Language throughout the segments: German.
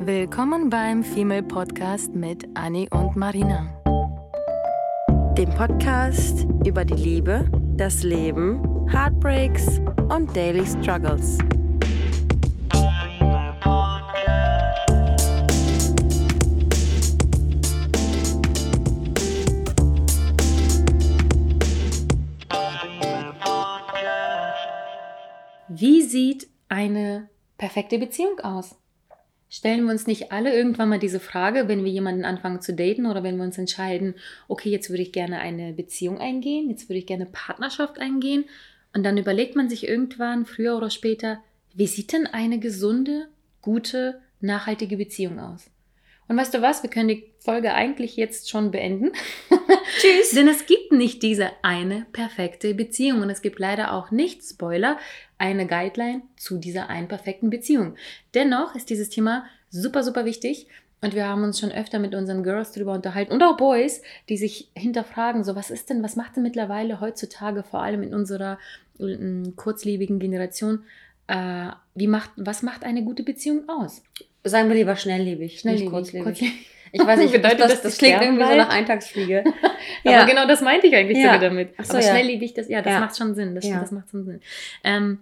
Willkommen beim Female Podcast mit Annie und Marina. Dem Podcast über die Liebe, das Leben, Heartbreaks und Daily Struggles. Wie sieht eine perfekte Beziehung aus? Stellen wir uns nicht alle irgendwann mal diese Frage, wenn wir jemanden anfangen zu daten oder wenn wir uns entscheiden, okay, jetzt würde ich gerne eine Beziehung eingehen, jetzt würde ich gerne Partnerschaft eingehen und dann überlegt man sich irgendwann, früher oder später, wie sieht denn eine gesunde, gute, nachhaltige Beziehung aus? Und weißt du was, wir können die Folge eigentlich jetzt schon beenden. Tschüss. Denn es gibt nicht diese eine perfekte Beziehung und es gibt leider auch nicht, Spoiler, eine Guideline zu dieser einen perfekten Beziehung. Dennoch ist dieses Thema super, super wichtig und wir haben uns schon öfter mit unseren Girls darüber unterhalten und auch Boys, die sich hinterfragen, so was ist denn, was macht denn mittlerweile heutzutage, vor allem in unserer äh, kurzlebigen Generation, äh, wie macht, was macht eine gute Beziehung aus? Sagen wir lieber schnelllebig, Schnelllebig, nicht kurzlebig. kurzlebig. Ich weiß nicht, Bedeutet das, das, das, klingt irgendwie so bald? nach Eintagsfliege. Aber Ja. genau das meinte ich eigentlich Ja. sogar damit. Ach so, Aber ja. schnelllebig, das, ja, das Ja. macht schon Sinn. Das, das macht schon Sinn. Ähm,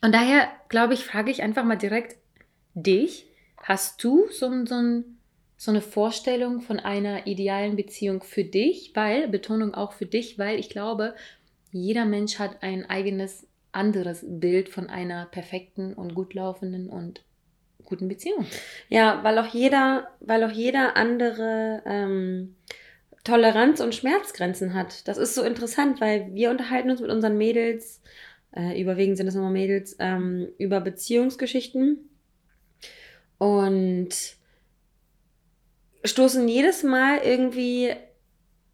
und daher, glaube ich, frage ich einfach mal direkt dich. Hast du so, so, so eine Vorstellung von einer idealen Beziehung für dich? Weil, Betonung auch für dich, weil ich glaube, jeder Mensch hat ein eigenes anderes Bild von einer perfekten und gut laufenden und guten Beziehung. Ja, weil auch jeder, weil auch jeder andere ähm, Toleranz und Schmerzgrenzen hat. Das ist so interessant, weil wir unterhalten uns mit unseren Mädels, äh, überwiegend sind es immer Mädels, ähm, über Beziehungsgeschichten und stoßen jedes Mal irgendwie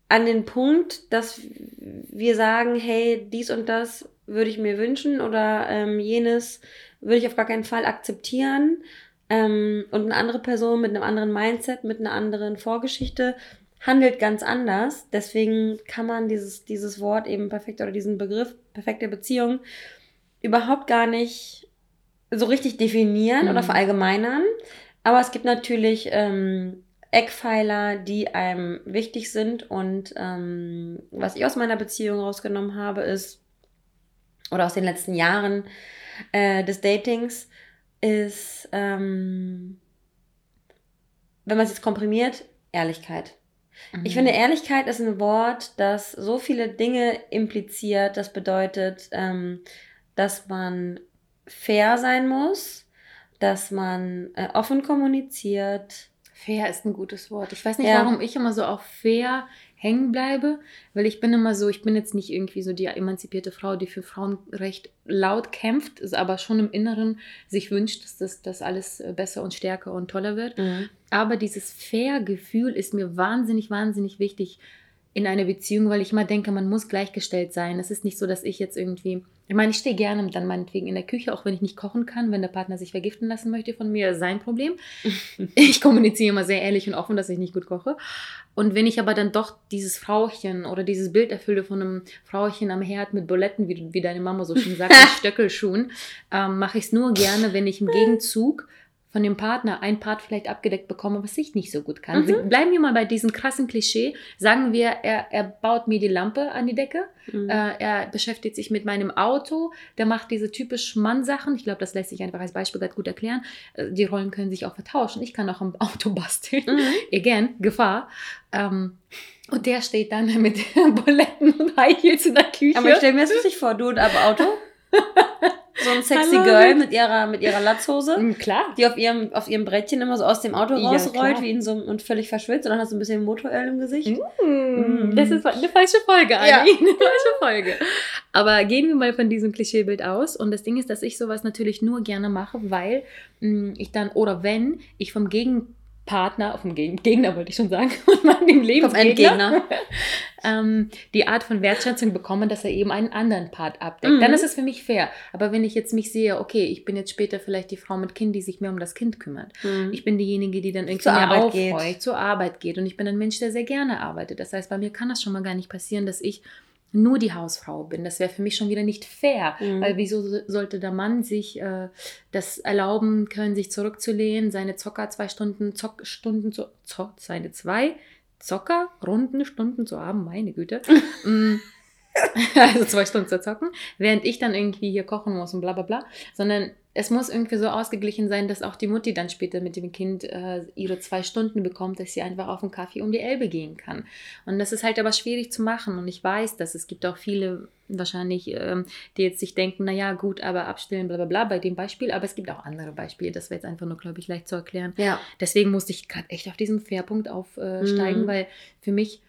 an den Punkt, dass wir sagen, hey, dies und das würde ich mir wünschen oder ähm, jenes würde ich auf gar keinen Fall akzeptieren. Ähm, und eine andere Person mit einem anderen Mindset, mit einer anderen Vorgeschichte handelt ganz anders. Deswegen kann man dieses, dieses Wort eben perfekt oder diesen Begriff perfekte Beziehung überhaupt gar nicht so richtig definieren Mhm. oder verallgemeinern. Aber es gibt natürlich ähm, Eckpfeiler, die einem wichtig sind. Und ähm, was ich aus meiner Beziehung rausgenommen habe, ist, oder aus den letzten Jahren äh, des Datings, ist, ähm, wenn man es jetzt komprimiert, Ehrlichkeit. Ich Mhm. finde, Ehrlichkeit ist ein Wort, das so viele Dinge impliziert. Das bedeutet, ähm, dass man fair sein muss, dass man äh, offen kommuniziert. Fair ist ein gutes Wort. Ich weiß nicht, Ja. warum ich immer so auf fair hängen bleibe, weil ich bin immer so, ich bin jetzt nicht irgendwie so die emanzipierte Frau, die für Frauenrecht laut kämpft, ist aber schon im Inneren sich wünscht, dass das, das alles äh, besser und stärker und toller wird. Aber dieses Fair-Gefühl ist mir wahnsinnig, wahnsinnig wichtig in einer Beziehung, weil ich immer denke, man muss gleichgestellt sein. Es ist nicht so, dass ich jetzt irgendwie, ich meine, ich stehe gerne dann meinetwegen in der Küche, auch wenn ich nicht kochen kann, wenn der Partner sich vergiften lassen möchte von mir, sein Problem. Ich kommuniziere immer sehr ehrlich und offen, dass ich nicht gut koche. Und wenn ich aber dann doch dieses Frauchen oder dieses Bild erfülle von einem Frauchen am Herd mit Buletten, wie, wie deine Mama so schön sagt, mit Stöckelschuhen, ähm, mache ich es nur gerne, wenn ich im Gegenzug von dem Partner ein Part vielleicht abgedeckt bekomme, was ich nicht so gut kann. Mhm. Bleiben wir mal bei diesem krassen Klischee. Sagen wir, er, er baut mir die Lampe an die Decke, Mhm. äh, er beschäftigt sich mit meinem Auto, der macht diese typisch Mann-Sachen. Ich glaube, das lässt sich einfach als Beispiel ganz gut erklären. Äh, Die Rollen können sich auch vertauschen. Ich kann auch am Auto basteln. Mhm. Again, Gefahr. Ähm, und der steht dann mit Buletten und High Heels in der Küche. Aber ich stelle mir das lustig vor, du und am Auto. So ein sexy. Girl mit ihrer, mit ihrer Latzhose, Mm, Klar. die auf ihrem, auf ihrem Brettchen immer so aus dem Auto Ja, rausrollt, wie in so und völlig verschwitzt und dann hast du ein bisschen Motoröl im Gesicht. Mm, Das ist eine falsche Folge, Anni. Ja. Eine falsche Folge. Aber gehen wir mal von diesem Klischeebild aus. Und das Ding ist, dass ich sowas natürlich nur gerne mache, weil mm, ich dann, oder wenn ich vom Gegenpartner, vom Gegen Gegner wollte ich schon sagen, von meinem Lebensgegner, ähm, die Art von Wertschätzung bekomme, dass er eben einen anderen Part abdeckt. Mhm. Dann ist es für mich fair. Aber wenn ich jetzt mich sehe, okay, ich bin jetzt später vielleicht die Frau mit Kind, die sich mehr um das Kind kümmert. Mhm. Ich bin diejenige, die dann irgendwie Zur Arbeit geht. aufhorcht, zur Arbeit geht. Und ich bin ein Mensch, der sehr gerne arbeitet. Das heißt, bei mir kann das schon mal gar nicht passieren, dass ich nur die Hausfrau bin. Das wäre für mich schon wieder nicht fair, Mhm. weil wieso so- sollte der Mann sich äh, das erlauben können, sich zurückzulehnen, seine Zocker zwei Stunden, Zockstunden zu, zo, seine zwei Zocker, Runden, Stunden zu haben, meine Güte. Also zwei Stunden zu zocken, während ich dann irgendwie hier kochen muss und bla bla bla, sondern es muss irgendwie so ausgeglichen sein, dass auch die Mutti dann später mit dem Kind äh, ihre zwei Stunden bekommt, dass sie einfach auf einen Kaffee um die Elbe gehen kann. Und das ist halt aber schwierig zu machen. Und ich weiß, dass es gibt auch viele wahrscheinlich, ähm, die jetzt sich denken, naja, gut, aber abstillen, bla bla bla, bei dem Beispiel. Aber es gibt auch andere Beispiele. Das wäre jetzt einfach nur, glaube ich, leicht zu erklären. Ja. Deswegen musste ich gerade echt auf diesen Fairpunkt aufsteigen, Mhm. weil für mich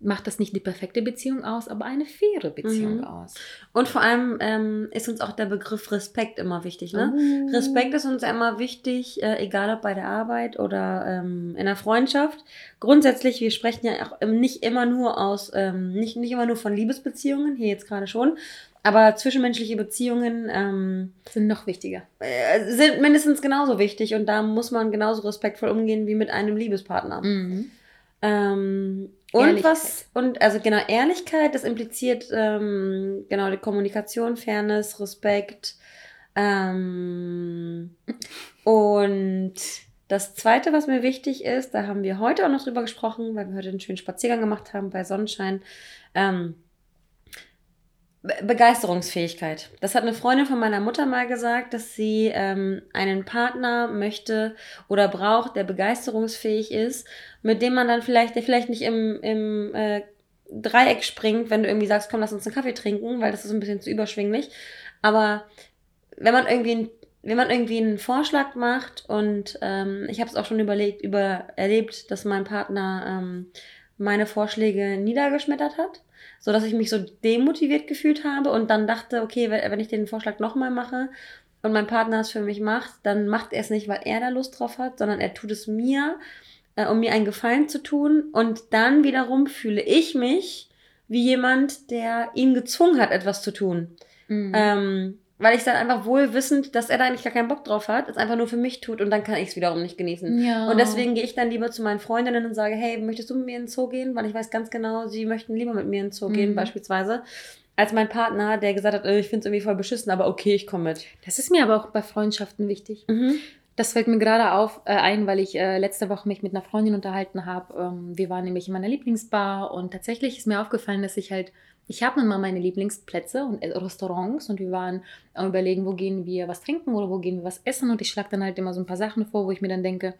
macht das nicht die perfekte Beziehung aus, aber eine faire Beziehung Mhm. aus. Und vor allem ähm, ist uns auch der Begriff Respekt immer wichtig. Ne? Oh. Respekt ist uns immer wichtig, äh, egal ob bei der Arbeit oder ähm, in der Freundschaft. Grundsätzlich, wir sprechen ja auch ähm, nicht immer nur aus, ähm, nicht, nicht immer nur von Liebesbeziehungen, hier jetzt gerade schon, aber zwischenmenschliche Beziehungen ähm, sind noch wichtiger. äh, sind mindestens genauso wichtig und da muss man genauso respektvoll umgehen wie mit einem Liebespartner. Mhm. Ähm, und was, und also genau, Ehrlichkeit, das impliziert ähm, genau die Kommunikation, Fairness, Respekt. Ähm, und das zweite, was mir wichtig ist, da haben wir heute auch noch drüber gesprochen, weil wir heute einen schönen Spaziergang gemacht haben bei Sonnenschein. Ähm, Begeisterungsfähigkeit. Das hat eine Freundin von meiner Mutter mal gesagt, dass sie ähm, einen Partner möchte oder braucht, der begeisterungsfähig ist, mit dem man dann vielleicht, der vielleicht nicht im, im äh, Dreieck springt, wenn du irgendwie sagst, komm, lass uns einen Kaffee trinken, weil das ist ein bisschen zu überschwinglich. Aber wenn man irgendwie, wenn man irgendwie einen Vorschlag macht und ähm, ich habe es auch schon überlegt, über erlebt, dass mein Partner ähm, meine Vorschläge niedergeschmettert hat, so dass ich mich so demotiviert gefühlt habe und dann dachte, okay, wenn ich den Vorschlag nochmal mache und mein Partner es für mich macht, dann macht er es nicht, weil er da Lust drauf hat, sondern er tut es mir, äh, um mir einen Gefallen zu tun. Und dann wiederum fühle ich mich wie jemand, der ihn gezwungen hat, etwas zu tun. Mhm. Ähm, weil ich dann einfach wohl wissend, dass er da eigentlich gar keinen Bock drauf hat, es einfach nur für mich tut und dann kann ich es wiederum nicht genießen. ja. Und deswegen gehe ich dann lieber zu meinen Freundinnen und sage, hey, möchtest du mit mir in den Zoo gehen? Weil ich weiß ganz genau, sie möchten lieber mit mir in den Zoo gehen, Mhm. beispielsweise, als mein Partner, der gesagt hat, äh, ich finde es irgendwie voll beschissen, aber okay, ich komme mit. Das ist mir aber auch bei Freundschaften wichtig. Mhm. Das fällt mir gerade auf äh, ein, weil ich äh, letzte Woche mich mit einer Freundin unterhalten habe. Ähm, wir waren nämlich in meiner Lieblingsbar und tatsächlich ist mir aufgefallen, dass ich halt, ich habe nun mal meine Lieblingsplätze und äh, Restaurants und wir waren am überlegen, wo gehen wir was trinken oder wo gehen wir was essen und ich schlage dann halt immer so ein paar Sachen vor, wo ich mir dann denke,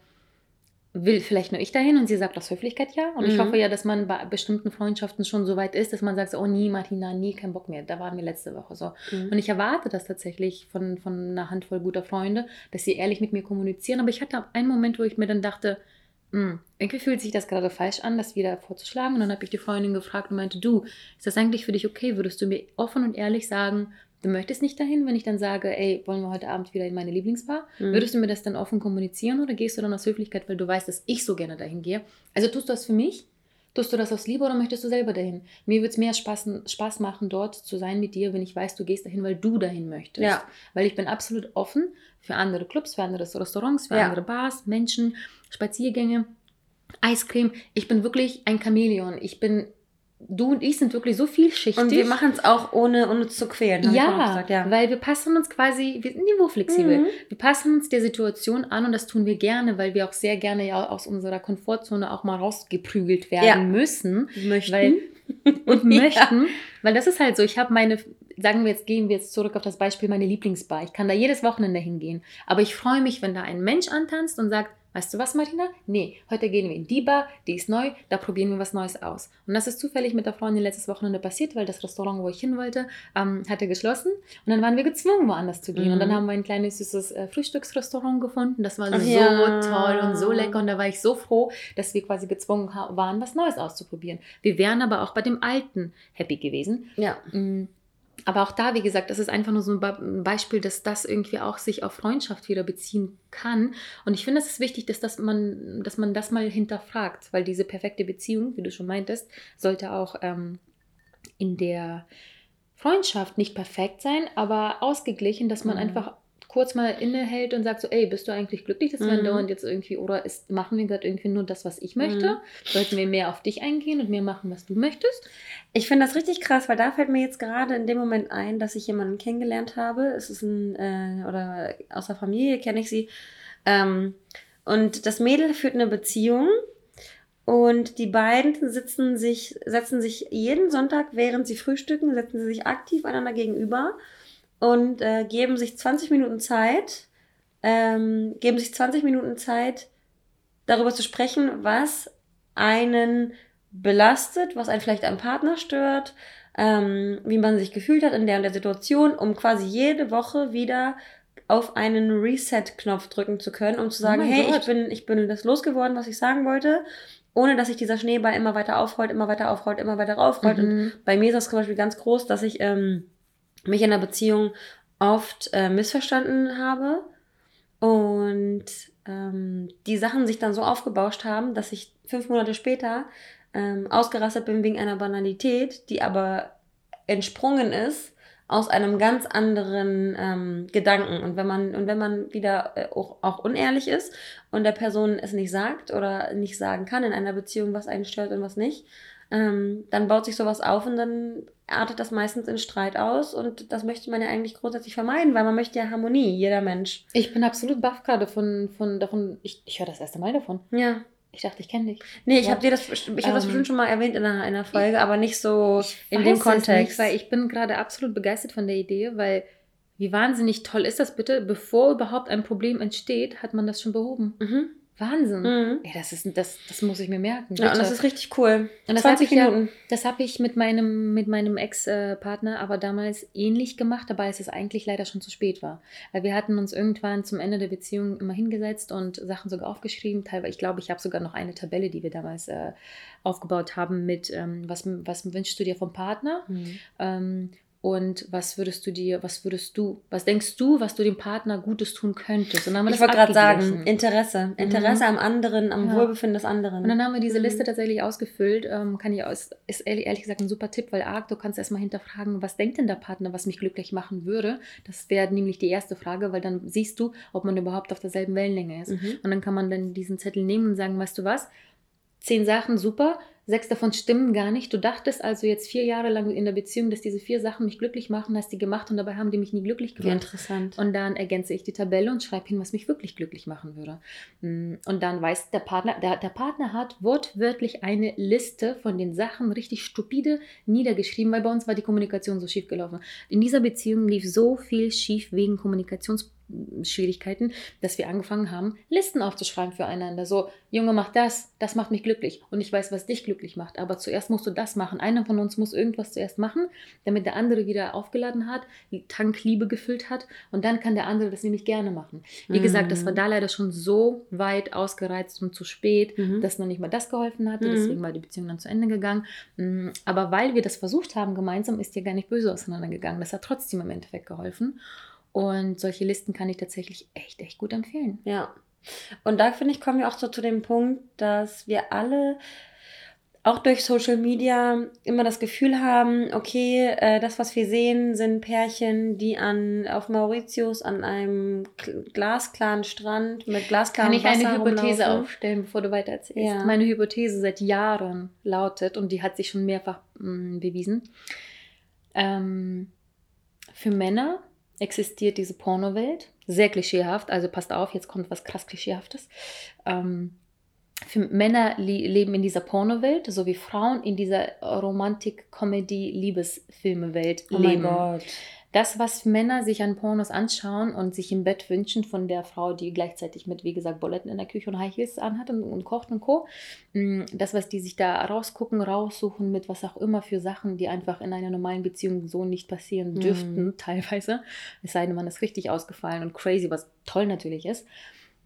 will vielleicht nur ich dahin und sie sagt aus Höflichkeit ja. Und ich Mhm. hoffe ja, dass man bei bestimmten Freundschaften schon so weit ist, dass man sagt, oh nie, Martina, nie, kein Bock mehr. Da waren wir letzte Woche so. Mhm. Und ich erwarte das tatsächlich von, von einer Handvoll guter Freunde, dass sie ehrlich mit mir kommunizieren. Aber ich hatte einen Moment, wo ich mir dann dachte, "Hm, irgendwie fühlt sich das gerade falsch an, das wieder vorzuschlagen. Und dann habe ich die Freundin gefragt und meinte, du, ist das eigentlich für dich okay? Würdest du mir offen und ehrlich sagen, du möchtest nicht dahin, wenn ich dann sage, ey, wollen wir heute Abend wieder in meine Lieblingsbar? Mhm. Würdest du mir das dann offen kommunizieren oder gehst du dann aus Höflichkeit, weil du weißt, dass ich so gerne dahin gehe? Also tust du das für mich? Tust du das aus Liebe oder möchtest du selber dahin? Mir würde es mehr Spaß, Spaß machen, dort zu sein mit dir, wenn ich weiß, du gehst dahin, weil du dahin möchtest. Ja. Weil ich bin absolut offen für andere Clubs, für andere Restaurants, für Ja. andere Bars, Menschen, Spaziergänge, Eiscreme. Ich bin wirklich ein Chamäleon. Ich bin, du und ich sind wirklich so vielschichtig. Und wir machen es auch ohne, ohne uns zu quälen. Ja, gesagt, ja. weil wir passen uns quasi, wir sind niveauflexibel. Mhm. Wir passen uns der Situation an und das tun wir gerne, weil wir auch sehr gerne ja aus unserer Komfortzone auch mal rausgeprügelt werden Ja. müssen möchten. weil- und Ja. möchten, weil das ist halt so, ich habe meine, sagen wir jetzt, gehen wir jetzt zurück auf das Beispiel, meine Lieblingsbar. Ich kann da jedes Wochenende hingehen, aber ich freue mich, wenn da ein Mensch antanzt und sagt, weißt du was, Martina? Nee, heute gehen wir in die Bar, die ist neu, da probieren wir was Neues aus. Und das ist zufällig mit der Freundin letztes Wochenende passiert, weil das Restaurant, wo ich hin wollte, ähm, hatte geschlossen und dann waren wir gezwungen, woanders zu gehen. Und dann Mhm. haben wir ein kleines süßes äh, Frühstücksrestaurant gefunden. Das war Ach so ja. toll und so lecker und da war ich so froh, dass wir quasi gezwungen waren, was Neues auszuprobieren. Wir wären aber auch bei dem Alten happy gewesen. ja. Mm, Aber auch da, wie gesagt, das ist einfach nur so ein Beispiel, dass das irgendwie auch sich auf Freundschaft wieder beziehen kann. Und ich finde, es ist wichtig, dass, das man, dass man das mal hinterfragt, weil diese perfekte Beziehung, wie du schon meintest, sollte auch ähm, in der Freundschaft nicht perfekt sein, aber ausgeglichen, dass man Mhm. einfach kurz mal innehält und sagt so, ey, bist du eigentlich glücklich, dass wir Mhm. dauernd jetzt irgendwie, oder ist, machen wir gerade irgendwie nur das, was ich möchte? Mhm. Sollten wir mehr auf dich eingehen und mehr machen, was du möchtest? Ich finde das richtig krass, weil da fällt mir jetzt gerade in dem Moment ein, dass ich jemanden kennengelernt habe. Es ist ein, äh, oder aus der Familie kenne ich sie. Ähm, und das Mädel führt eine Beziehung und die beiden sitzen sich, setzen sich jeden Sonntag, während sie frühstücken, setzen sie sich aktiv einander gegenüber und äh, geben sich 20 Minuten Zeit, ähm, geben sich 20 Minuten Zeit, darüber zu sprechen, was einen belastet, was einen vielleicht am Partner stört, ähm, wie man sich gefühlt hat in der und der Situation, um quasi jede Woche wieder auf einen Reset-Knopf drücken zu können, um zu Oh sagen, mein hey, Gott. ich bin, ich bin das losgeworden, was ich sagen wollte, ohne dass sich dieser Schneeball immer weiter aufrollt, immer weiter aufrollt, immer weiter aufrollt. Und Mhm. bei mir ist das zum Beispiel ganz groß, dass ich ähm, mich in einer Beziehung oft äh, missverstanden habe und ähm, die Sachen sich dann so aufgebauscht haben, dass ich fünf Monate später ähm, ausgerastet bin wegen einer Banalität, die aber entsprungen ist aus einem ganz anderen ähm, Gedanken. Und wenn man, und wenn man wieder äh, auch, auch unehrlich ist und der Person es nicht sagt oder nicht sagen kann in einer Beziehung, was einen stört und was nicht, ähm, dann baut sich sowas auf und dann artet das meistens in Streit aus. Und das möchte man ja eigentlich grundsätzlich vermeiden, weil man möchte ja Harmonie, jeder Mensch. Ich bin absolut baff gerade von, von davon. Ich, ich höre das erste Mal davon. Ja. Ich dachte, ich kenne dich. Nee, ich Ja. habe dir das, ich habe das Ähm, bestimmt schon mal erwähnt in einer, einer Folge, aber nicht so Ich in dem Kontext. Nicht, weil ich bin gerade absolut begeistert von der Idee, weil wie wahnsinnig toll ist das bitte? Bevor überhaupt ein Problem entsteht, hat man das schon behoben. mhm. Wahnsinn. Mhm. Ey, das, ist, das, das muss ich mir merken. Ja, und bitte. das ist richtig cool. Und das 20 hab ich ja- Minuten. Das habe ich mit meinem, mit meinem Ex-Partner aber damals ähnlich gemacht, dabei als es eigentlich leider schon zu spät war. Weil wir hatten uns irgendwann zum Ende der Beziehung immer hingesetzt und Sachen sogar aufgeschrieben. Teilweise, ich glaube, ich habe sogar noch eine Tabelle, die wir damals äh, aufgebaut haben mit, ähm, was, was wünschst du dir vom Partner? Ähm, und was würdest du dir, was würdest du, was denkst du, was du dem Partner Gutes tun könntest? Und dann haben wir Ich wollte gerade sagen. Interesse. Interesse am anderen, am Ja. Wohlbefinden des anderen. Und dann haben wir diese Mhm. Liste tatsächlich ausgefüllt. Ähm, kann ich aus, ist ehrlich, ehrlich gesagt ein super Tipp, weil arg, du kannst erstmal hinterfragen, was denkt denn der Partner, was mich glücklich machen würde? Das wäre nämlich die erste Frage, weil dann siehst du, ob man überhaupt auf derselben Wellenlänge ist. Mhm. Und dann kann man dann diesen Zettel nehmen und sagen, weißt du was? Zehn Sachen, super. Sechs davon stimmen gar nicht. Du dachtest also jetzt vier Jahre lang in der Beziehung, dass diese vier Sachen mich glücklich machen, hast die gemacht und dabei haben die mich nie glücklich Wie gemacht. interessant. Und dann ergänze ich die Tabelle und schreibe hin, was mich wirklich glücklich machen würde. Mm, Und dann weiß der Partner, der, der Partner hat wortwörtlich eine Liste von den Sachen richtig stupide niedergeschrieben, weil bei uns war die Kommunikation so schief gelaufen. In dieser Beziehung lief so viel schief wegen Kommunikationsschwierigkeiten, dass wir angefangen haben, Listen aufzuschreiben füreinander. So, Junge, mach das, das macht mich glücklich. Und ich weiß, was dich glücklich macht. Aber zuerst musst du das machen. Einer von uns muss irgendwas zuerst machen, damit der andere wieder aufgeladen hat, die Tank Liebe gefüllt hat. Und dann kann der andere das nämlich gerne machen. Wie gesagt, das war Mhm. da leider schon so weit ausgereizt und zu spät, Mhm. dass noch nicht mal das geholfen hatte. Mhm. Deswegen war die Beziehung dann zu Ende gegangen. Mm, Aber weil wir das versucht haben gemeinsam, ist die gar nicht böse auseinandergegangen. Das hat trotzdem im Endeffekt geholfen. Und solche Listen kann ich tatsächlich echt, echt gut empfehlen. Ja. Und da finde ich, kommen wir auch so zu dem Punkt, dass wir alle auch durch Social Media immer das Gefühl haben, okay, äh, das, was wir sehen, sind Pärchen, die an auf Mauritius an einem kl- glasklaren Strand mit glasklarem Kann ich Wasser eine Hypothese rumlaufen. aufstellen, bevor du weiter erzählst? Ja. Meine Hypothese seit Jahren lautet, und die hat sich schon mehrfach mm, bewiesen, ähm, für Männer existiert diese Pornowelt, sehr klischeehaft, also passt auf, jetzt kommt was krass klischeehaftes. Ähm, Männer leben in dieser Pornowelt, so wie Frauen in dieser Romantik-Comedy-Liebesfilme-Welt Oh mein leben. Gott. Das, was Männer sich an Pornos anschauen und sich im Bett wünschen von der Frau, die gleichzeitig mit, wie gesagt, Buletten in der Küche und High Heels anhat und, und kocht und Co. Mm, Das, was die sich da rausgucken, raussuchen mit was auch immer für Sachen, die einfach in einer normalen Beziehung so nicht passieren Mhm. dürften, teilweise. Es sei denn, man ist richtig ausgefallen und crazy, was toll natürlich ist.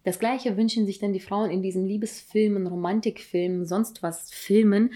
Das gleiche wünschen sich dann die Frauen in diesen Liebesfilmen, Romantikfilmen, sonst was Filmen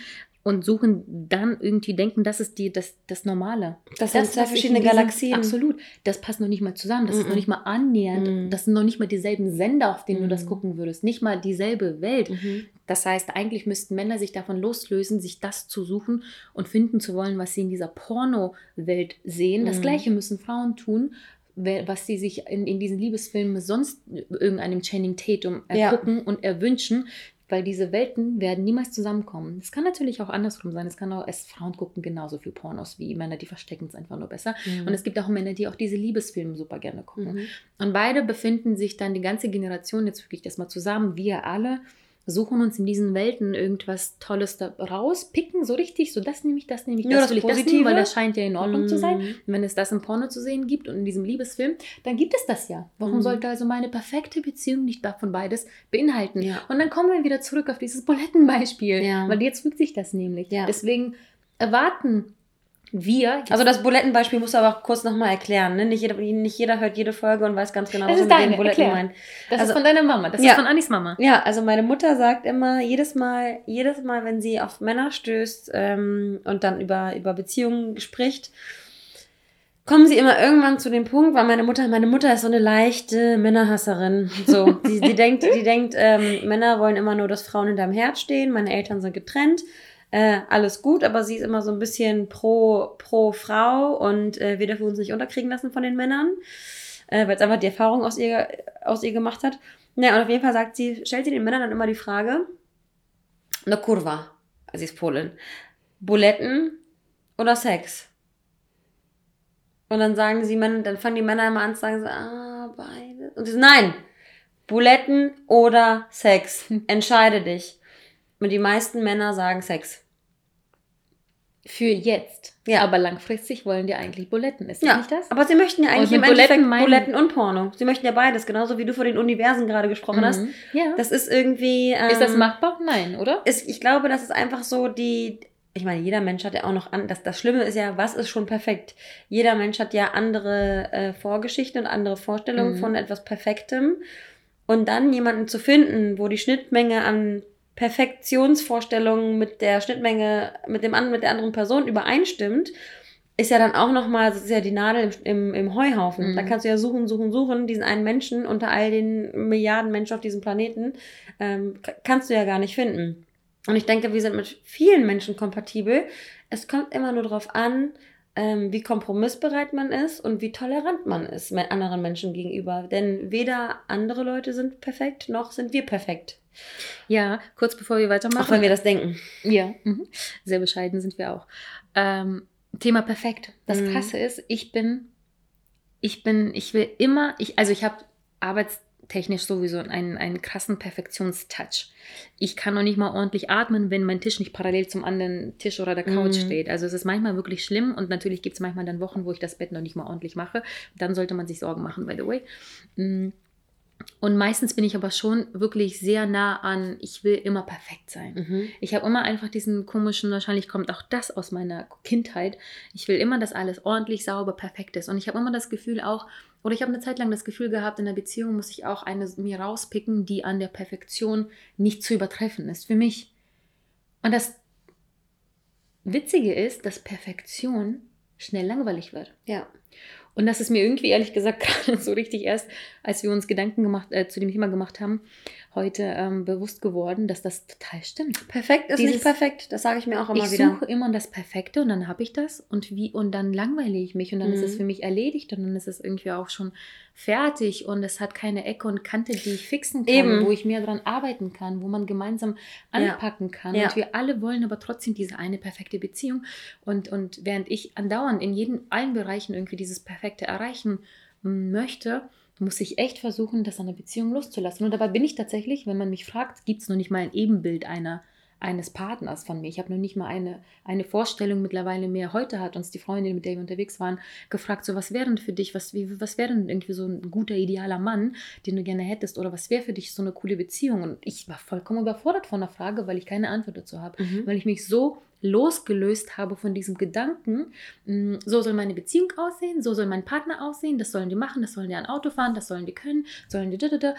und suchen dann irgendwie, denken, das ist die, das, das Normale. Das sind zwei verschiedene Galaxien. Absolut. Das passt noch nicht mal zusammen. Das ist Mhm. noch nicht mal annähernd. Mhm. Das sind noch nicht mal dieselben Sender, auf denen du das Mhm. gucken würdest. Nicht mal dieselbe Welt. Mhm. Das heißt, eigentlich müssten Männer sich davon loslösen, sich das zu suchen und finden zu wollen, was sie in dieser Porno-Welt sehen. Das Mhm. Gleiche müssen Frauen tun, was sie sich in, in diesen Liebesfilmen sonst irgendeinem Channing Tatum Ja. ergucken und erwünschen, weil diese Welten werden niemals zusammenkommen. Es kann natürlich auch andersrum sein. Es kann auch, es Frauen gucken genauso viel Pornos wie Männer, die verstecken es einfach nur besser. Mhm. Und es gibt auch Männer, die auch diese Liebesfilme super gerne gucken. Mhm. Und beide befinden sich dann, die ganze Generation, jetzt wirklich das mal zusammen, wir alle, suchen uns in diesen Welten irgendwas Tolles da raus, picken so richtig, so das nehme ich, das nehme ich, das das will ich, das nehmen, Positive. weil das scheint ja in Ordnung zu sein. Mhm. Und wenn es das im Porno zu sehen gibt und in diesem Liebesfilm, dann gibt es das ja. Warum Mhm. sollte also meine perfekte Beziehung nicht davon beides beinhalten? Ja. Und dann kommen wir wieder zurück auf dieses Bulettenbeispiel, Ja. weil jetzt fügt sich das nämlich. Ja. Deswegen erwarten wir, Also das Bulettenbeispiel musst du aber auch kurz nochmal erklären. Ne? Nicht, jeder, nicht jeder hört jede Folge und weiß ganz genau, Das was ist deine, den Buletten erklär. meinen. das also- ist von deiner Mama, das Ja. ist von Annis Mama. Ja, also meine Mutter sagt immer, jedes Mal, jedes Mal, wenn sie auf Männer stößt ähm, und dann über, über Beziehungen spricht, kommen sie immer irgendwann zu dem Punkt, weil meine Mutter, meine Mutter ist so eine leichte Männerhasserin. So, die, die denkt, die denkt, ähm, Männer wollen immer nur, dass Frauen hinterm Herd stehen. Meine Eltern sind getrennt. Äh, alles gut, aber sie ist immer so ein bisschen pro, pro Frau und äh, wir dürfen uns nicht unterkriegen lassen von den Männern, äh, weil es einfach die Erfahrung aus ihr, aus ihr gemacht hat. Ja, und auf jeden Fall sagt sie, stellt sie den Männern dann immer die Frage, eine Kurva, sie ist Polin, Buletten oder Sex? Und dann sagen sie, Männer- dann fangen die Männer immer an zu sagen, ah, beides. Und sie so, nein, Buletten oder Sex, entscheide dich. Und die meisten Männer sagen Sex. Für jetzt. Ja. Aber langfristig wollen die eigentlich Buletten. Ist das Ja, nicht das? aber sie möchten ja eigentlich im mit Endeffekt Buletten Buletten, und Porno. Sie möchten ja beides, genauso wie du vor den Universen gerade gesprochen hast. Mhm. Ja. Das ist irgendwie. Ähm, ist das machbar? Nein, oder? ist, ich glaube, das ist einfach so die. Ich meine, jeder Mensch hat ja auch noch an. Das, das Schlimme ist ja, was ist schon perfekt? Jeder Mensch hat ja andere äh, Vorgeschichten und andere Vorstellungen Mhm. von etwas Perfektem. Und dann jemanden zu finden, wo die Schnittmenge an Perfektionsvorstellungen mit der Schnittmenge mit dem mit der anderen Person übereinstimmt, ist ja dann auch nochmal, das ist ja die Nadel im, im, im Heuhaufen. Mhm. Da kannst du ja suchen, suchen, suchen, diesen einen Menschen unter all den Milliarden Menschen auf diesem Planeten, ähm, kannst du ja gar nicht finden. Und ich denke, wir sind mit vielen Menschen kompatibel. Es kommt immer nur darauf an, ähm, wie kompromissbereit man ist und wie tolerant man ist mit anderen Menschen gegenüber. Denn weder andere Leute sind perfekt, noch sind wir perfekt. Ja, kurz bevor wir weitermachen. Auch wenn wir das denken. Ja, mhm. sehr bescheiden sind wir auch. Ähm, Thema perfekt. Das Mhm. Krasse ist, ich bin, ich bin, ich will immer, ich, also ich habe arbeitstechnisch sowieso einen, einen krassen Perfektionstouch. Ich kann noch nicht mal ordentlich atmen, wenn mein Tisch nicht parallel zum anderen Tisch oder der Couch Mhm. steht. Also es ist manchmal wirklich schlimm und natürlich gibt es manchmal dann Wochen, wo ich das Bett noch nicht mal ordentlich mache. Dann sollte man sich Sorgen machen, by the way. Mm. Und meistens bin ich aber schon wirklich sehr nah an, ich will immer perfekt sein. Mhm. Ich habe immer einfach diesen komischen, wahrscheinlich kommt auch das aus meiner Kindheit. Ich will immer, dass alles ordentlich, sauber, perfekt ist. Und ich habe immer das Gefühl auch, oder ich habe eine Zeit lang das Gefühl gehabt, in der Beziehung muss ich auch eine mir rauspicken, die an der Perfektion nicht zu übertreffen ist. Für mich. Und das Witzige ist, dass Perfektion schnell langweilig wird. Ja. Und das ist mir irgendwie, ehrlich gesagt, gerade so richtig erst, als wir uns Gedanken gemacht, äh, zu dem Thema gemacht haben, heute ähm, bewusst geworden, dass das total stimmt. Perfekt ist Dieses- nicht perfekt. Das sage ich mir auch immer ich wieder. suche immer das Perfekte und dann habe ich das und wie und dann langweile ich mich und dann ist Mhm. es für mich erledigt und dann ist es irgendwie auch schon fertig und es hat keine Ecke und Kante, die ich fixen kann, Eben. wo ich mehr dran arbeiten kann, wo man gemeinsam Ja. anpacken kann. Ja. Und wir alle wollen aber trotzdem diese eine perfekte Beziehung und und während ich andauernd in jedem allen Bereichen irgendwie dieses Perfekte erreichen möchte, muss ich echt versuchen, das an der Beziehung loszulassen. Und dabei bin ich tatsächlich, wenn man mich fragt, gibt es noch nicht mal ein Ebenbild einer, eines Partners von mir. Ich habe noch nicht mal eine, eine Vorstellung mittlerweile mehr. Heute hat uns die Freundin, mit der wir unterwegs waren, gefragt, so was wäre denn für dich, was, wie, was wäre denn irgendwie so ein guter, idealer Mann, den du gerne hättest oder was wäre für dich so eine coole Beziehung? Und ich war vollkommen überfordert von der Frage, weil ich keine Antwort dazu habe Mhm. weil ich mich so losgelöst habe von diesem Gedanken, mh, so soll meine Beziehung aussehen, so soll mein Partner aussehen, das sollen die machen, das sollen die ein Auto fahren, das sollen die können, sollen die da, da, da.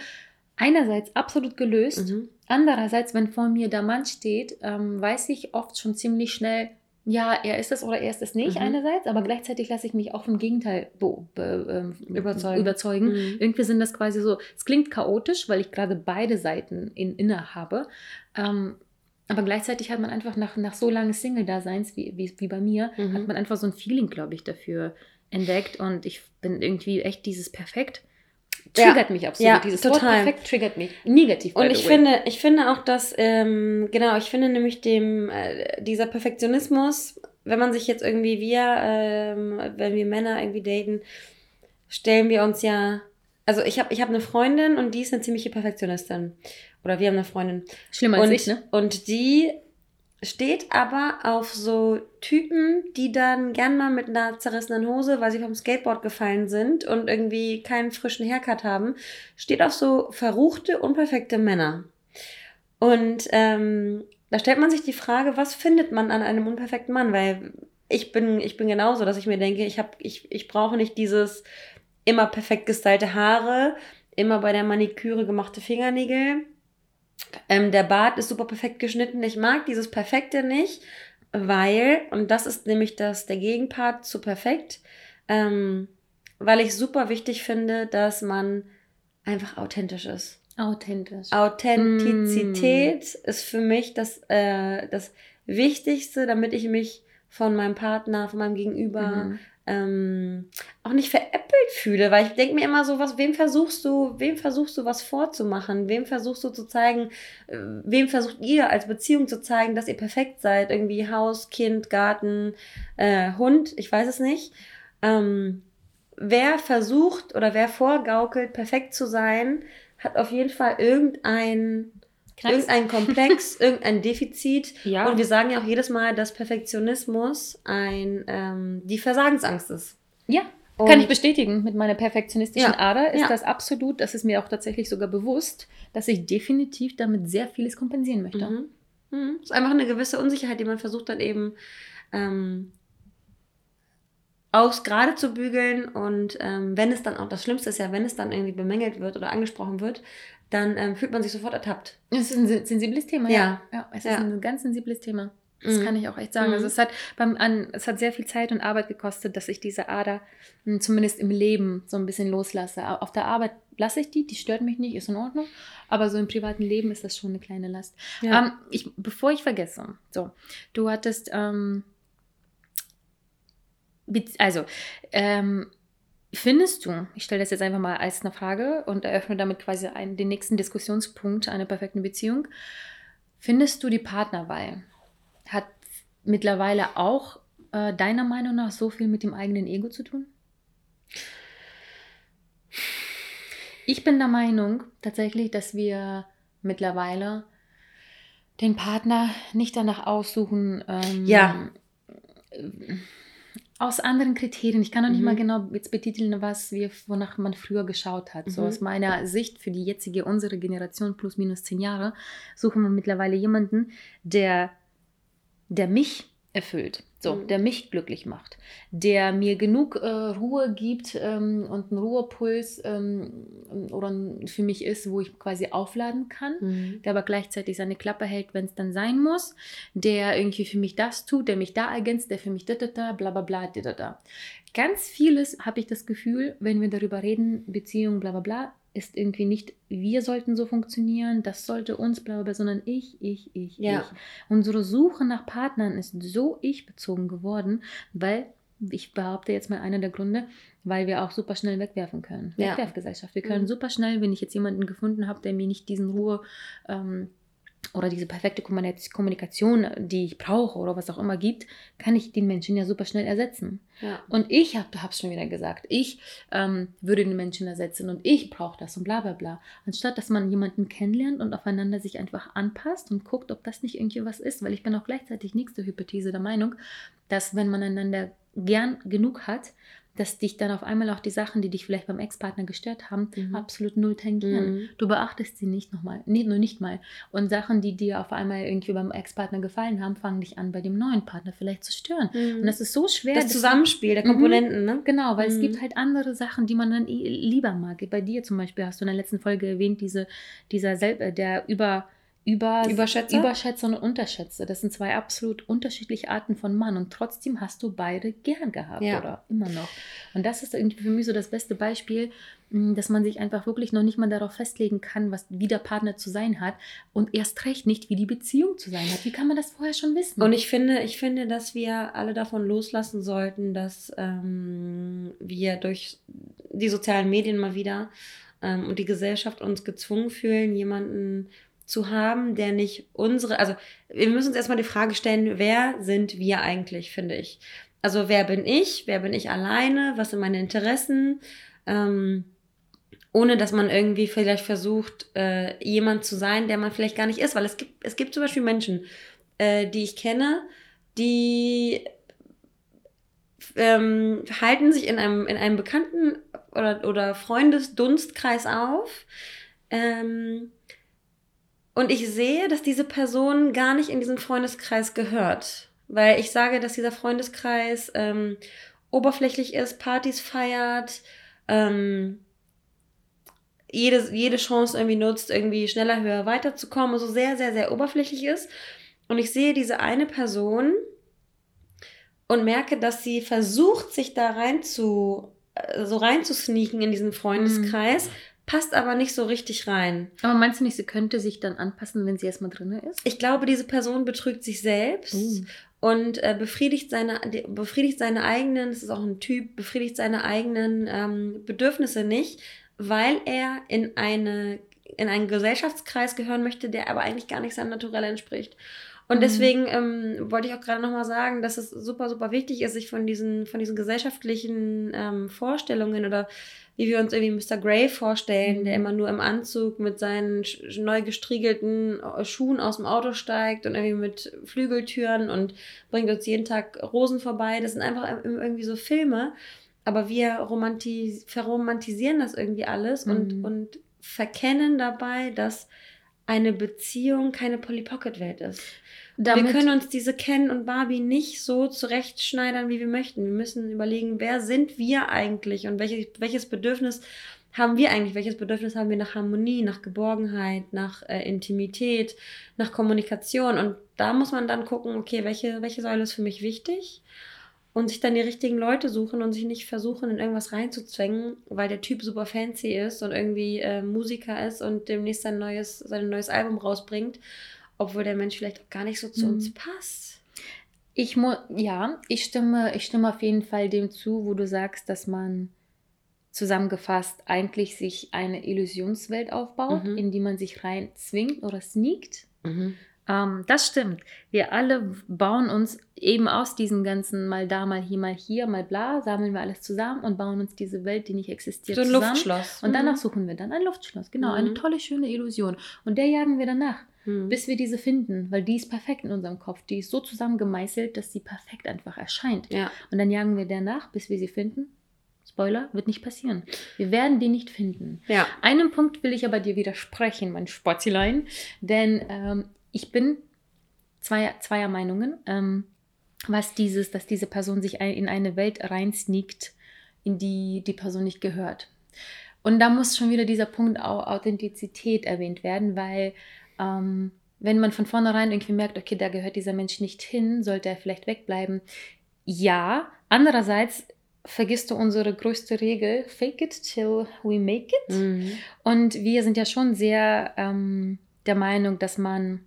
Einerseits absolut gelöst, Mhm. andererseits, wenn vor mir der Mann steht, ähm, weiß ich oft schon ziemlich schnell, ja, er ist es oder er ist es nicht Mhm. einerseits, aber gleichzeitig lasse ich mich auch vom Gegenteil be be ähm, Überzeugen. überzeugen. Mhm. Irgendwie sind das quasi so, es klingt chaotisch, weil ich gerade beide Seiten in, inne habe. Ähm, aber gleichzeitig hat man einfach nach, nach so lange Single-Daseins wie, wie, wie bei mir, Mhm. hat man einfach so ein Feeling, glaube ich, dafür, entdeckt und ich bin irgendwie echt dieses perfekt triggert Ja. mich absolut. Ja, dieses total. Wort perfekt triggert mich. Negativ. Und ich finde, ich finde auch, dass, ähm, genau, ich finde nämlich dem, äh, dieser Perfektionismus, wenn man sich jetzt irgendwie wir, ähm, wenn wir Männer irgendwie daten, stellen wir uns ja, also ich habe ich hab eine Freundin und die ist eine ziemliche Perfektionistin. Oder wir haben eine Freundin. Schlimmer als und, ich, ne? und die steht aber auf so Typen, die dann gern mal mit einer zerrissenen Hose, weil sie vom Skateboard gefallen sind und irgendwie keinen frischen Haircut haben, steht auf so verruchte, unperfekte Männer. Und ähm, da stellt man sich die Frage, was findet man an einem unperfekten Mann? Weil ich bin, ich bin genauso, dass ich mir denke, ich, hab, ich, ich brauche nicht dieses immer perfekt gestylte Haare, immer bei der Maniküre gemachte Fingernägel. Ähm, der Bart ist super perfekt geschnitten. Ich mag dieses Perfekte nicht, weil, und das ist nämlich das, der Gegenpart zu perfekt, ähm, weil ich super wichtig finde, dass man einfach authentisch ist. Authentisch. Authentizität ist für mich das, äh, das Wichtigste, damit ich mich von meinem Partner, von meinem Gegenüber Mhm. Ähm, auch nicht veräppelt fühle, weil ich denke mir immer so, was, wem versuchst du, wem versuchst du was vorzumachen? Wem versuchst du zu zeigen, äh, wem versucht ihr als Beziehung zu zeigen, dass ihr perfekt seid? Irgendwie Haus, Kind, Garten, äh, Hund, ich weiß es nicht. Ähm, wer versucht oder wer vorgaukelt, perfekt zu sein, hat auf jeden Fall irgendein, Knacks. irgendein Komplex, irgendein Defizit. Ja. Und wir sagen ja auch jedes Mal, dass Perfektionismus ein, ähm, die Versagensangst ist. Ja, Und- kann ich bestätigen. Mit meiner perfektionistischen Ja, Ader ist ja. das absolut, das ist mir auch tatsächlich sogar bewusst, dass ich definitiv damit sehr vieles kompensieren möchte. Mhm. Mhm. ist einfach eine gewisse Unsicherheit, die man versucht dann eben ähm, aus gerade zu bügeln und ähm, wenn es dann auch, das Schlimmste ist ja, wenn es dann irgendwie bemängelt wird oder angesprochen wird, dann ähm, fühlt man sich sofort ertappt. Es ist ein sen- sensibles Thema, Ja. ja. ja es Ja. ist ein ganz sensibles Thema. Das Mhm. kann ich auch echt sagen. Mhm. Also es hat beim an, es hat sehr viel Zeit und Arbeit gekostet, dass ich diese Ader mh, zumindest im Leben so ein bisschen loslasse. Au- Auf der Arbeit lasse ich die, die stört mich nicht, ist in Ordnung. Aber so im privaten Leben ist das schon eine kleine Last. Ja. Ähm, ich, bevor ich vergesse, so, du hattest, ähm, also, ähm, findest du, ich stelle das jetzt einfach mal als eine Frage und eröffne damit quasi einen, den nächsten Diskussionspunkt einer perfekten Beziehung, findest du die Partnerwahl hat mittlerweile auch äh, deiner Meinung nach so viel mit dem eigenen Ego zu tun? Ich bin der Meinung tatsächlich, dass wir mittlerweile den Partner nicht danach aussuchen, ähm, Ja. Aus anderen Kriterien. Ich kann noch nicht Mhm. mal genau jetzt betiteln, was wir, wonach man früher geschaut hat. So Mhm. aus meiner Sicht für die jetzige, unsere Generation plus minus zehn Jahre, suchen wir mittlerweile jemanden, der, der mich erfüllt, so, Mhm. der mich glücklich macht, der mir genug äh, Ruhe gibt ähm, und einen Ruhepuls ähm, oder für mich ist, wo ich quasi aufladen kann Mhm. der aber gleichzeitig seine Klappe hält, wenn es dann sein muss, der irgendwie für mich das tut, der mich da ergänzt, der für mich da, da, da, bla bla bla, da, da, da. Ganz vieles habe ich das Gefühl, wenn wir darüber reden, Beziehung, bla bla bla, ist irgendwie nicht, wir sollten so funktionieren, das sollte uns, bla bla bla, sondern ich, ich, ich, Ja. ich. Unsere Suche nach Partnern ist so ich-bezogen geworden, weil, ich behaupte jetzt mal einer der Gründe, weil wir auch super schnell wegwerfen können. Ja. Wegwerfgesellschaft. Wir können Mhm. super schnell, wenn ich jetzt jemanden gefunden habe, der mir nicht diesen Ruhe ähm, oder diese perfekte Kommunik- Kommunikation, die ich brauche oder was auch immer gibt, kann ich den Menschen ja super schnell ersetzen. Ja. Und ich habe es schon wieder gesagt, ich ähm, würde den Menschen ersetzen und ich brauche das und bla bla bla. Anstatt dass man jemanden kennenlernt und aufeinander sich einfach anpasst und guckt, ob das nicht irgendwie was ist, weil ich bin auch gleichzeitig nächste Hypothese der Meinung, dass wenn man einander gern genug hat, dass dich dann auf einmal auch die Sachen, die dich vielleicht beim Ex-Partner gestört haben, Mhm. absolut null tangieren. Mhm. Du beachtest sie nicht nochmal, nee, nur nicht mal. Und Sachen, die dir auf einmal irgendwie beim Ex-Partner gefallen haben, fangen dich an, bei dem neuen Partner vielleicht zu stören. Und das ist so schwer. das das- Zusammenspiel der Mhm. Komponenten, ne? Genau, weil es Mhm. gibt halt andere Sachen, die man dann eh lieber mag. Bei dir zum Beispiel hast du in der letzten Folge erwähnt, diese, dieser Sel äh, der über, über, Überschätze? überschätze und unterschätze. Das sind zwei absolut unterschiedliche Arten von Mann und trotzdem hast du beide gern gehabt Ja. oder immer noch. Und das ist irgendwie für mich so das beste Beispiel, mh, dass man sich einfach wirklich noch nicht mal darauf festlegen kann, was wie der Partner zu sein hat und erst recht nicht, wie die Beziehung zu sein hat. Wie kann man das vorher schon wissen? Und ich finde, ich finde, dass wir alle davon loslassen sollten, dass ähm, wir durch die sozialen Medien mal wieder ähm, und die Gesellschaft uns gezwungen fühlen, jemanden zu haben, der nicht unsere, also wir müssen uns erstmal die Frage stellen, wer sind wir eigentlich, finde ich. Also wer bin ich, wer bin ich alleine, was sind meine Interessen, ähm, ohne dass man irgendwie vielleicht versucht, äh, jemand zu sein, der man vielleicht gar nicht ist, weil es gibt, es gibt zum Beispiel Menschen, äh, die ich kenne, die ähm, halten sich in einem, in einem Bekannten- oder, oder Freundesdunstkreis auf. Ähm, und ich sehe, dass diese Person gar nicht in diesen Freundeskreis gehört. Weil ich sage, dass dieser Freundeskreis ähm, oberflächlich ist, Partys feiert, ähm, jede, jede Chance irgendwie nutzt, irgendwie schneller, höher weiterzukommen, also sehr, sehr, sehr oberflächlich ist. Und ich sehe diese eine Person und merke, dass sie versucht, sich da rein zu, äh, so reinzusneaken in diesen Freundeskreis, passt aber nicht so richtig rein. Aber meinst du nicht, sie könnte sich dann anpassen, wenn sie erstmal drin ist? Ich glaube, diese Person betrügt sich selbst Uh. und äh, befriedigt, seine, befriedigt seine eigenen, das ist auch ein Typ, befriedigt seine eigenen ähm, Bedürfnisse nicht, weil er in, eine, in einen Gesellschaftskreis gehören möchte, der aber eigentlich gar nicht seinem Naturell entspricht. Und Mhm. deswegen ähm, wollte ich auch gerade nochmal sagen, dass es super, super wichtig ist, sich von diesen, von diesen gesellschaftlichen ähm, Vorstellungen oder wie wir uns irgendwie Mr. Grey vorstellen, Mhm. der immer nur im Anzug mit seinen neu gestriegelten äh, Schuhen aus dem Auto steigt und irgendwie mit Flügeltüren und bringt uns jeden Tag Rosen vorbei. Das sind einfach im- irgendwie so Filme, aber wir romantis verromantisieren das irgendwie alles und, Mhm. und verkennen dabei, dass eine Beziehung keine Polly Pocket Welt ist. Damit, wir können uns diese Ken und Barbie nicht so zurechtschneidern, wie wir möchten. Wir müssen überlegen, wer sind wir eigentlich und welches, welches Bedürfnis haben wir eigentlich? Welches Bedürfnis haben wir nach Harmonie, nach Geborgenheit, nach äh, Intimität, nach Kommunikation? Und da muss man dann gucken, okay, welche, welche Säule ist für mich wichtig? Und sich dann die richtigen Leute suchen und sich nicht versuchen, in irgendwas reinzuzwängen, weil der Typ super fancy ist und irgendwie äh, Musiker ist und demnächst sein neues, sein neues Album rausbringt, obwohl der Mensch vielleicht auch gar nicht so zu Mhm. uns passt. ich mu ja, ich stimme, ich stimme auf jeden Fall dem zu, wo du sagst, dass man zusammengefasst eigentlich sich eine Illusionswelt aufbaut, Mhm. in die man sich rein zwingt oder sneakt. Ähm, das stimmt. Wir alle bauen uns eben aus diesen ganzen mal da, mal hier, mal hier, mal bla, sammeln wir alles zusammen und bauen uns diese Welt, die nicht existiert, So ein zusammen. Luftschloss. Und danach suchen wir dann ein Luftschloss. Genau, eine Mhm. tolle, schöne Illusion. Und der jagen wir danach, Mhm. bis wir diese finden, weil die ist perfekt in unserem Kopf. Die ist so zusammengemeißelt, dass sie perfekt einfach erscheint. ja. Und dann jagen wir der nach, bis wir sie finden. Spoiler, wird nicht passieren. Wir werden die nicht finden. Ja. Einem Punkt will ich aber dir widersprechen, mein Spotzilein, denn ähm, ich bin zweier, zweier Meinungen, ähm, was dieses, dass diese Person sich in eine Welt reinsneakt, in die die Person nicht gehört. Und da muss schon wieder dieser Punkt Au- Authentizität erwähnt werden, weil ähm, wenn man von vornherein irgendwie merkt, okay, da gehört dieser Mensch nicht hin, sollte er vielleicht wegbleiben. Ja, andererseits vergisst du unsere größte Regel, fake it till we make it. Mhm. Und wir sind ja schon sehr ähm, der Meinung, dass man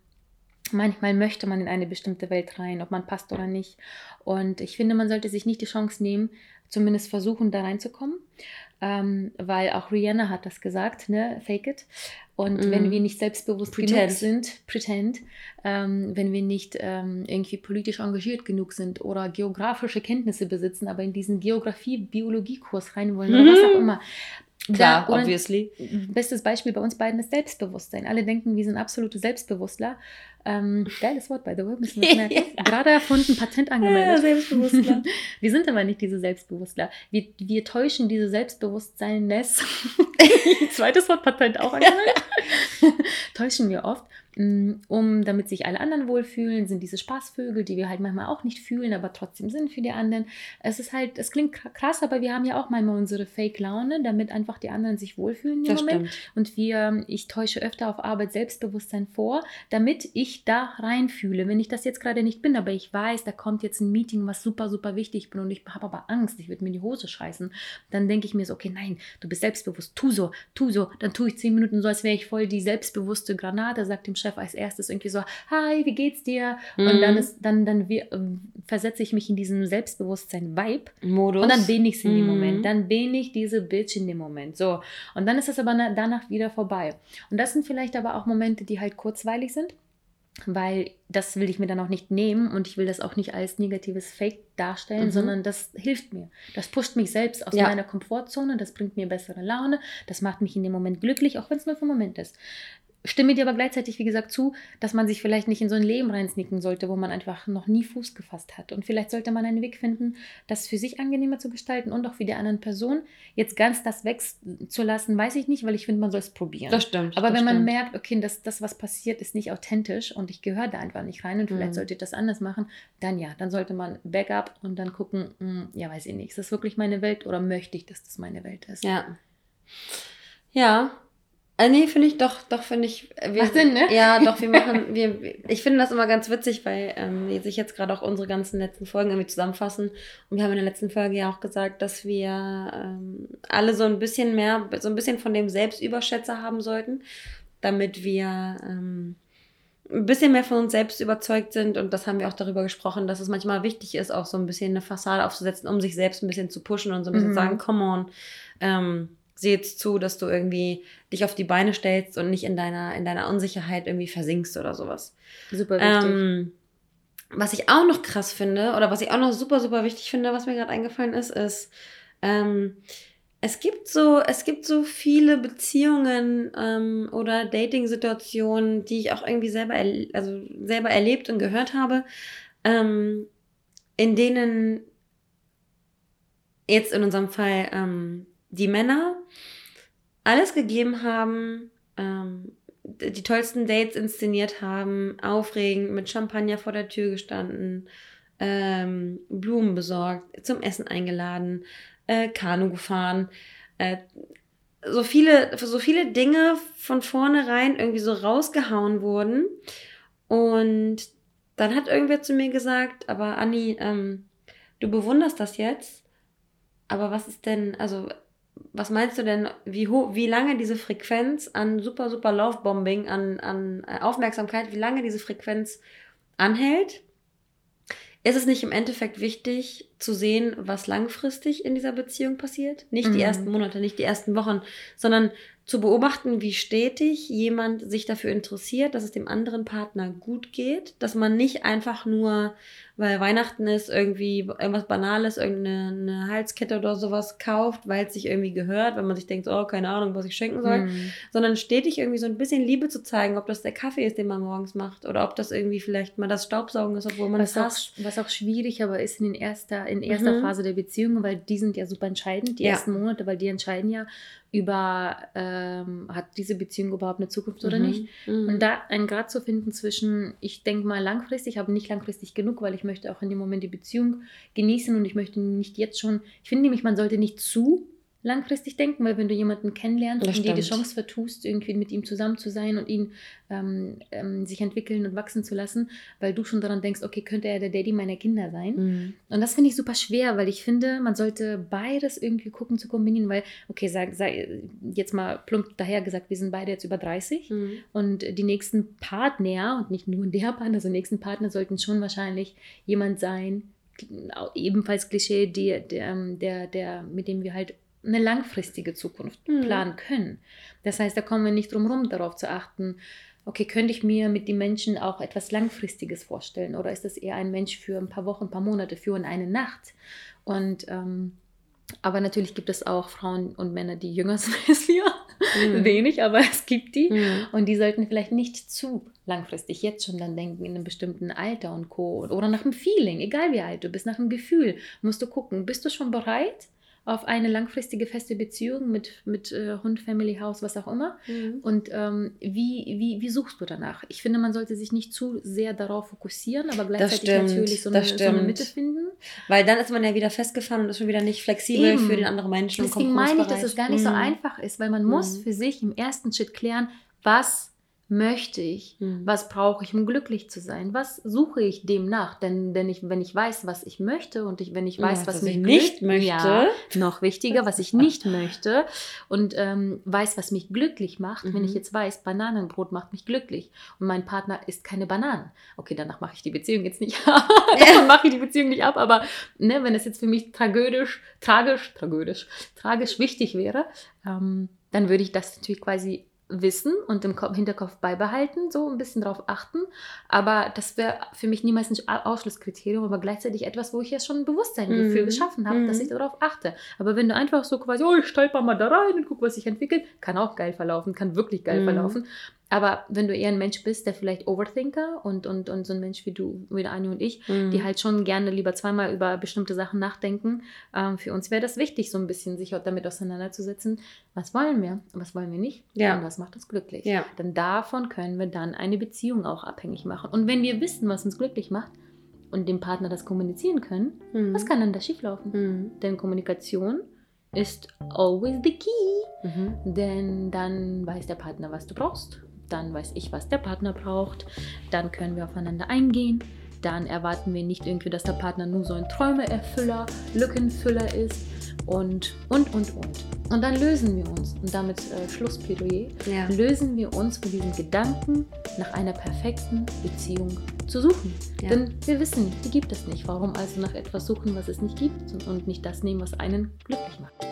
manchmal möchte man in eine bestimmte Welt rein, ob man passt oder nicht. Und ich finde, man sollte sich nicht die Chance nehmen, zumindest versuchen, da reinzukommen. Ähm, weil auch Rihanna hat das gesagt, ne? Fake it. Und Mhm. wenn wir nicht selbstbewusst genug Pretend. sind, pretend, ähm, wenn wir nicht ähm, irgendwie politisch engagiert genug sind oder geografische Kenntnisse besitzen, aber in diesen Geografie-Biologie-Kurs rein wollen oder was auch immer. Klar, Da- obviously. Bestes Beispiel bei uns beiden ist Selbstbewusstsein. Alle denken, wir sind absolute Selbstbewusstler. Ähm, geiles Wort, by the way, müssen wir merken. ja. Gerade erfunden, Patent angemeldet. Ja, Selbstbewusstler. wir sind aber nicht diese Selbstbewusstler. Wir, wir täuschen diese Selbstbewusstseinness. Zweites Wort, Patent auch angemeldet. täuschen wir oft Mm, um damit sich alle anderen wohlfühlen, sind diese Spaßvögel, die wir halt manchmal auch nicht fühlen, aber trotzdem sind für die anderen. Es ist halt, es klingt krass, aber wir haben ja auch manchmal unsere Fake-Laune, damit einfach die anderen sich wohlfühlen im das Moment. Stimmt. Und wir, ich täusche öfter auf Arbeit Selbstbewusstsein vor, damit ich da reinfühle. Wenn ich das jetzt gerade nicht bin, aber ich weiß, da kommt jetzt ein Meeting, was super, super wichtig bin und ich habe aber Angst, ich würde mir in die Hose scheißen, dann denke ich mir so, okay, nein, du bist selbstbewusst, tu so, tu so, dann tue ich zehn Minuten so, als wäre ich voll die selbstbewusste Granate, sagt dem Chef als erstes irgendwie so, hi, wie geht's dir? Mhm. Und dann ist, dann, dann wir, ähm, versetze ich mich in diesen Selbstbewusstsein-Vibe. Modus. Und dann bin ich in dem mhm. Moment. Dann bin ich diese Bitch in dem Moment. So. Und dann ist es aber danach wieder vorbei. Und das sind vielleicht aber auch Momente, die halt kurzweilig sind weil das will ich mir dann auch nicht nehmen und ich will das auch nicht als negatives Fake darstellen, mhm. sondern das hilft mir. Das pusht mich selbst aus ja. meiner Komfortzone, das bringt mir bessere Laune, das macht mich in dem Moment glücklich, auch wenn es nur für einen Moment ist stimme dir aber gleichzeitig, wie gesagt, zu, dass man sich vielleicht nicht in so ein Leben reinsnicken sollte, wo man einfach noch nie Fuß gefasst hat. Und vielleicht sollte man einen Weg finden, das für sich angenehmer zu gestalten und auch für die anderen Person. Jetzt ganz das wegzulassen, weiß ich nicht, weil ich finde, man soll es probieren. Das stimmt. Aber das wenn man stimmt. merkt, okay, das, das, was passiert, ist nicht authentisch und ich gehöre da einfach nicht rein und vielleicht mhm. sollte ich das anders machen, dann ja, dann sollte man Backup und dann gucken, mh, hm, ja, weiß ich nicht, ist das wirklich meine Welt oder möchte ich, dass das meine Welt ist? Ja. Ja, äh, nee, finde ich doch, doch finde ich. Äh, wir, Macht Sinn, ne? Ja, doch, wir machen, wir, ich finde das immer ganz witzig, weil ähm, sich jetzt gerade auch unsere ganzen letzten Folgen irgendwie zusammenfassen. Und wir haben in der letzten Folge ja auch gesagt, dass wir ähm, alle so ein bisschen mehr, so ein bisschen von dem Selbstüberschätzer haben sollten, damit wir ähm, ein bisschen mehr von uns selbst überzeugt sind. Und das haben wir auch darüber gesprochen, dass es manchmal wichtig ist, auch so ein bisschen eine Fassade aufzusetzen, um sich selbst ein bisschen zu pushen und so ein bisschen mhm. zu sagen, come on. Ähm, sieh jetzt zu, dass du irgendwie dich auf die Beine stellst und nicht in deiner, in deiner Unsicherheit irgendwie versinkst oder sowas. Super wichtig. Ähm, was ich auch noch krass finde, oder was ich auch noch super, super wichtig finde, was mir gerade eingefallen ist, ist, ähm, es gibt so, es gibt so viele Beziehungen ähm, oder Dating-Situationen, die ich auch irgendwie selber, also selber erlebt und gehört habe, ähm, in denen jetzt in unserem Fall ähm, die Männer alles gegeben haben, ähm, die tollsten Dates inszeniert haben, aufregend mit Champagner vor der Tür gestanden, ähm, Blumen besorgt, zum Essen eingeladen, äh, Kanu gefahren, äh, so viele, so viele Dinge von vornherein irgendwie so rausgehauen wurden. Und dann hat irgendwer zu mir gesagt, aber Anni, ähm, du bewunderst das jetzt, aber was ist denn, also was meinst du denn, wie, hoch, wie lange diese Frequenz an super, super Love-Bombing, an, an äh, Aufmerksamkeit, wie lange diese Frequenz anhält? Ist es nicht im Endeffekt wichtig zu sehen, was langfristig in dieser Beziehung passiert? Nicht mhm. die ersten Monate, nicht die ersten Wochen, sondern zu beobachten, wie stetig jemand sich dafür interessiert, dass es dem anderen Partner gut geht, dass man nicht einfach nur, weil Weihnachten ist, irgendwie irgendwas Banales, irgendeine Halskette oder sowas kauft, weil es sich irgendwie gehört, wenn man sich denkt, oh, keine Ahnung, was ich schenken soll, mhm. sondern stetig irgendwie so ein bisschen Liebe zu zeigen, ob das der Kaffee ist, den man morgens macht oder ob das irgendwie vielleicht mal das Staubsaugen ist, obwohl man was es hasst. Was auch schwierig aber ist in, erster, in erster mhm. Phase der Beziehung, weil die sind ja super entscheidend, die ja. ersten Monate, weil die entscheiden ja, über, ähm, hat diese Beziehung überhaupt eine Zukunft oder mhm. nicht. Mhm. Und da einen Grad zu finden zwischen, ich denke mal langfristig, aber nicht langfristig genug, weil ich möchte auch in dem Moment die Beziehung genießen und ich möchte nicht jetzt schon, ich finde nämlich, man sollte nicht zu langfristig denken, weil wenn du jemanden kennenlernst das und dir die Chance vertust, irgendwie mit ihm zusammen zu sein und ihn ähm, ähm, sich entwickeln und wachsen zu lassen, weil du schon daran denkst, okay, könnte er der Daddy meiner Kinder sein? Mhm. Und das finde ich super schwer, weil ich finde, man sollte beides irgendwie gucken zu kombinieren, weil, okay, sag, sag jetzt mal plump daher gesagt, wir sind beide jetzt über 30 mhm. und die nächsten Partner und nicht nur der Partner, also nächsten Partner sollten schon wahrscheinlich jemand sein, ebenfalls Klischee, die, der, der, der, mit dem wir halt eine langfristige Zukunft mhm. planen können. Das heißt, da kommen wir nicht drum herum, darauf zu achten, okay, könnte ich mir mit den Menschen auch etwas Langfristiges vorstellen oder ist das eher ein Mensch für ein paar Wochen, ein paar Monate, für eine Nacht? Und ähm, Aber natürlich gibt es auch Frauen und Männer, die jünger sind als wir. Mhm. Wenig, aber es gibt die. Mhm. Und die sollten vielleicht nicht zu langfristig jetzt schon dann denken, in einem bestimmten Alter und Co. Oder nach einem Feeling, egal wie alt du bist, nach einem Gefühl, musst du gucken, bist du schon bereit? Auf eine langfristige feste Beziehung mit, mit äh, Hund, Family, House, was auch immer. Mhm. Und ähm, wie, wie, wie suchst du danach? Ich finde, man sollte sich nicht zu sehr darauf fokussieren, aber gleichzeitig stimmt, natürlich so eine, so eine, Mitte finden. Weil dann ist man ja wieder festgefahren und ist schon wieder nicht flexibel Eben. für den anderen Menschen. Deswegen meine ich, dass es gar nicht mhm. so einfach ist, weil man mhm. muss für sich im ersten Schritt klären, was möchte ich? Mhm. Was brauche ich, um glücklich zu sein? Was suche ich demnach? Denn, denn ich, wenn ich weiß, was ich möchte und ich, wenn ich weiß, ja, was mich nicht möchte, ja, noch wichtiger, was ich nicht möchte und ähm, weiß, was mich glücklich macht, mhm. wenn ich mhm. jetzt weiß, Bananenbrot macht mich glücklich und mein Partner isst keine Bananen. Okay, danach mache ich die Beziehung jetzt nicht ab. Davon mache ich die Beziehung nicht ab, aber ne, wenn es jetzt für mich tragödisch, tragisch, tragödisch, tragisch wichtig wäre, ähm, dann würde ich das natürlich quasi wissen und im Hinterkopf beibehalten, so ein bisschen darauf achten. Aber das wäre für mich niemals ein Ausschlusskriterium, aber gleichzeitig etwas, wo ich ja schon ein Bewusstsein mm. dafür geschaffen habe, mm. dass ich mhm. darauf achte. Aber wenn du einfach so quasi, oh, ich stolper mal da rein und guck, was sich entwickelt, kann auch geil verlaufen, kann wirklich geil mm. verlaufen. Aber wenn du eher ein Mensch bist, der vielleicht Overthinker und, und, und so ein Mensch wie du, wie Anni und ich, mhm. die halt schon gerne lieber zweimal über bestimmte Sachen nachdenken, ähm, für uns wäre das wichtig, so ein bisschen sich damit auseinanderzusetzen. Was wollen wir? Was wollen wir nicht? Ja. Und was macht uns glücklich? Ja. Denn davon können wir dann eine Beziehung auch abhängig machen. Und wenn wir wissen, was uns glücklich macht, und dem Partner das kommunizieren können, mhm. was kann dann da schieflaufen? Mhm. Denn Kommunikation ist always the key. Mhm. Denn dann weiß der Partner, was du brauchst dann weiß ich, was der Partner braucht, dann können wir aufeinander eingehen, dann erwarten wir nicht irgendwie, dass der Partner nur so ein Träumeerfüller, Lückenfüller ist und, und, und, und. Und dann lösen wir uns, und damit äh, Schlussplädoyer, ja. lösen wir uns von diesem Gedanken, nach einer perfekten Beziehung zu suchen. Ja. Denn wir wissen, die gibt es nicht. Warum also nach etwas suchen, was es nicht gibt und nicht das nehmen, was einen glücklich macht?